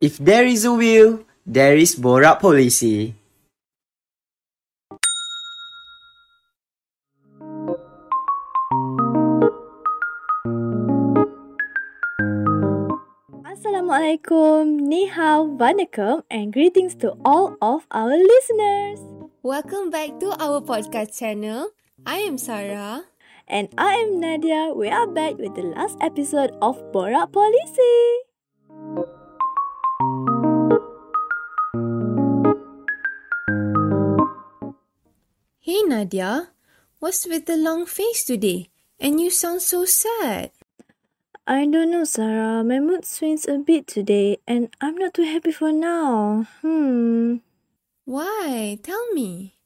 If there is a will, there is Borak Policy. Assalamualaikum, ni hao, vanakkam and greetings to all of our listeners. Welcome back to our podcast channel. I am Sarah. And I am Nadia. We are back with the last episode of Borak Policy. Nadia, what's with the long face today? And you sound so sad. I don't know, Sarah. My mood swings a bit today, and I'm not too happy for now. Hmm. Why? Tell me.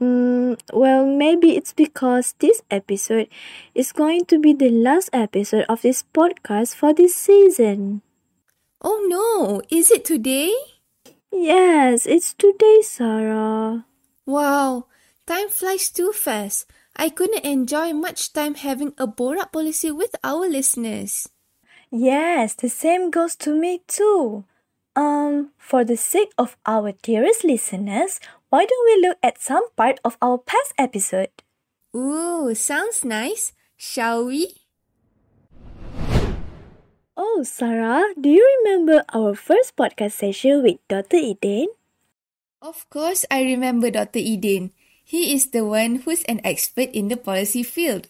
Mm, well, maybe it's because this episode is going to be the last episode of this podcast for this season. Oh no, is it today? Yes, it's today, Sarah. Wow, time flies too fast. I couldn't enjoy much time having a Borak policy with our listeners. Yes, the same goes to me too. Um, for the sake of our dearest listeners, why don't we look at some part of our past episode? Ooh, sounds nice. Shall we? Oh, Sarah, do you remember our first podcast session with Dr. Eden? Of course, I remember Dr. Eden. He is the one who's an expert in the policy field.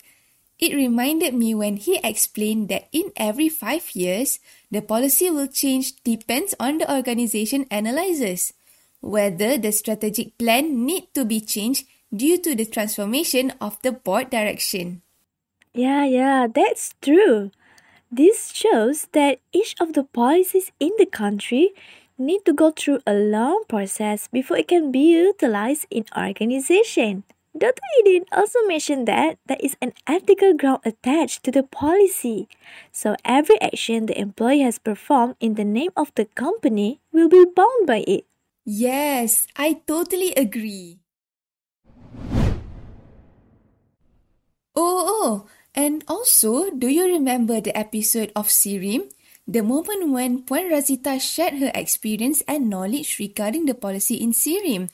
It reminded me when he explained that in every five years, the policy will change depends on the organization analyzes whether the strategic plan need to be changed due to the transformation of the board direction. Yeah, yeah, that's true. This shows that each of the policies in the country need to go through a long process before it can be utilized in organization. Dr. Eden also mentioned that there is an ethical ground attached to the policy. So every action the employee has performed in the name of the company will be bound by it. Yes, I totally agree. Oh, oh, oh. and also, do you remember the episode of Sirim? The moment when Puan Razita shared her experience and knowledge regarding the policy in Sirim.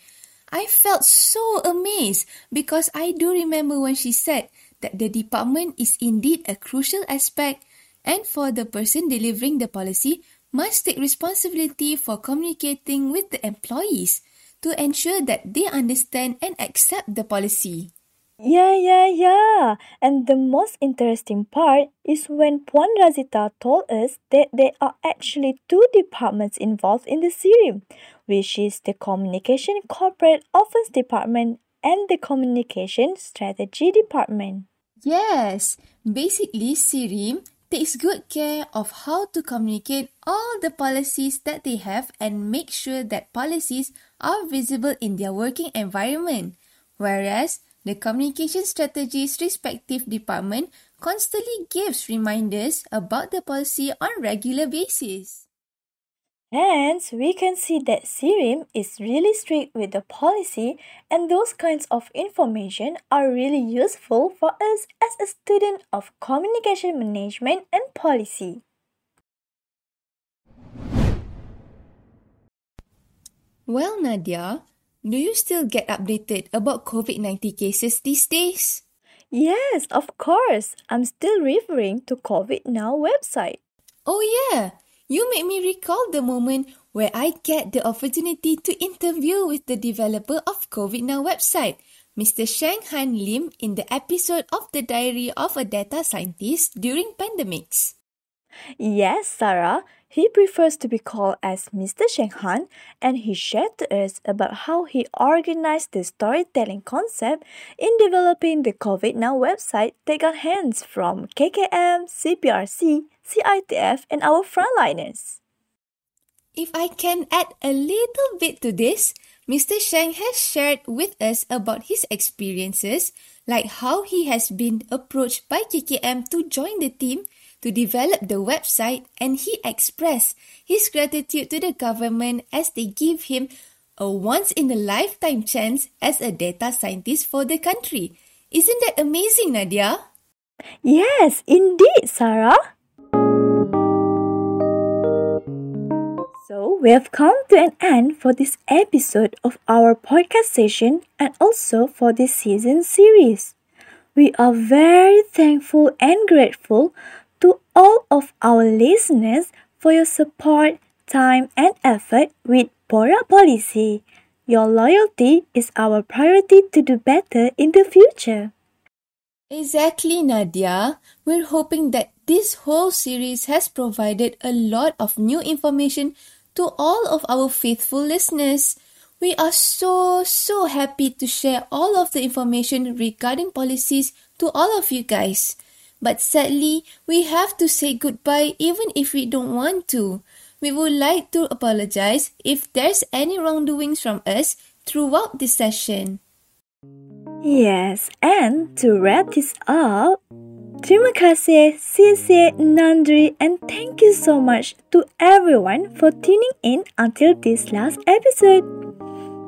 I felt so amazed because I do remember when she said that the department is indeed a crucial aspect and for the person delivering the policy must take responsibility for communicating with the employees to ensure that they understand and accept the policy. Yeah, yeah, yeah. And the most interesting part is when Puan Razita told us that there are actually two departments involved in the Sirim, which is the Communication Corporate Office Department and the Communication Strategy Department. Yes, basically Sirim takes good care of how to communicate all the policies that they have and make sure that policies are visible in their working environment. Whereas the communication strategies respective department constantly gives reminders about the policy on regular basis. Hence, we can see that Sirim is really strict with the policy and those kinds of information are really useful for us as a student of communication management and policy. Well, Nadia, do you still get updated about COVID 19 cases these days? Yes, of course. I'm still referring to COVID Now website. Oh, yeah. You make me recall the moment where I get the opportunity to interview with the developer of COVID Now website, Mr. Sheng Han Lim, in the episode of the Diary of a Data Scientist during pandemics. Yes, Sarah. He prefers to be called as Mr. Sheng Han, and he shared to us about how he organized the storytelling concept in developing the COVID Now website that got hands from KKM, CPRC, CITF, and our frontliners. If I can add a little bit to this, Mr. Sheng has shared with us about his experiences, like how he has been approached by KKM to join the team to develop the website and he expressed his gratitude to the government as they give him a once in a lifetime chance as a data scientist for the country. Isn't that amazing, Nadia? Yes, indeed, Sarah. So, we have come to an end for this episode of our podcast session and also for this season series. We are very thankful and grateful to all of our listeners for your support, time, and effort with Borak Policy. Your loyalty is our priority to do better in the future. Exactly, Nadia. We're hoping that this whole series has provided a lot of new information to all of our faithful listeners. We are so, so happy to share all of the information regarding policies to all of you guys. But sadly, we have to say goodbye even if we don't want to. We would like to apologize if there's any wrongdoings from us throughout this session. Yes, and to wrap this up, terima kasih, xie xie, Nandri, and thank you so much to everyone for tuning in until this last episode.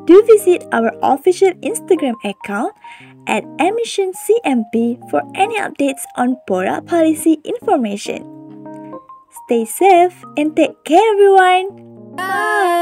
Do visit our official Instagram account at emissioncmp for any updates on Borak policy information. Stay safe and take care, everyone. Bye!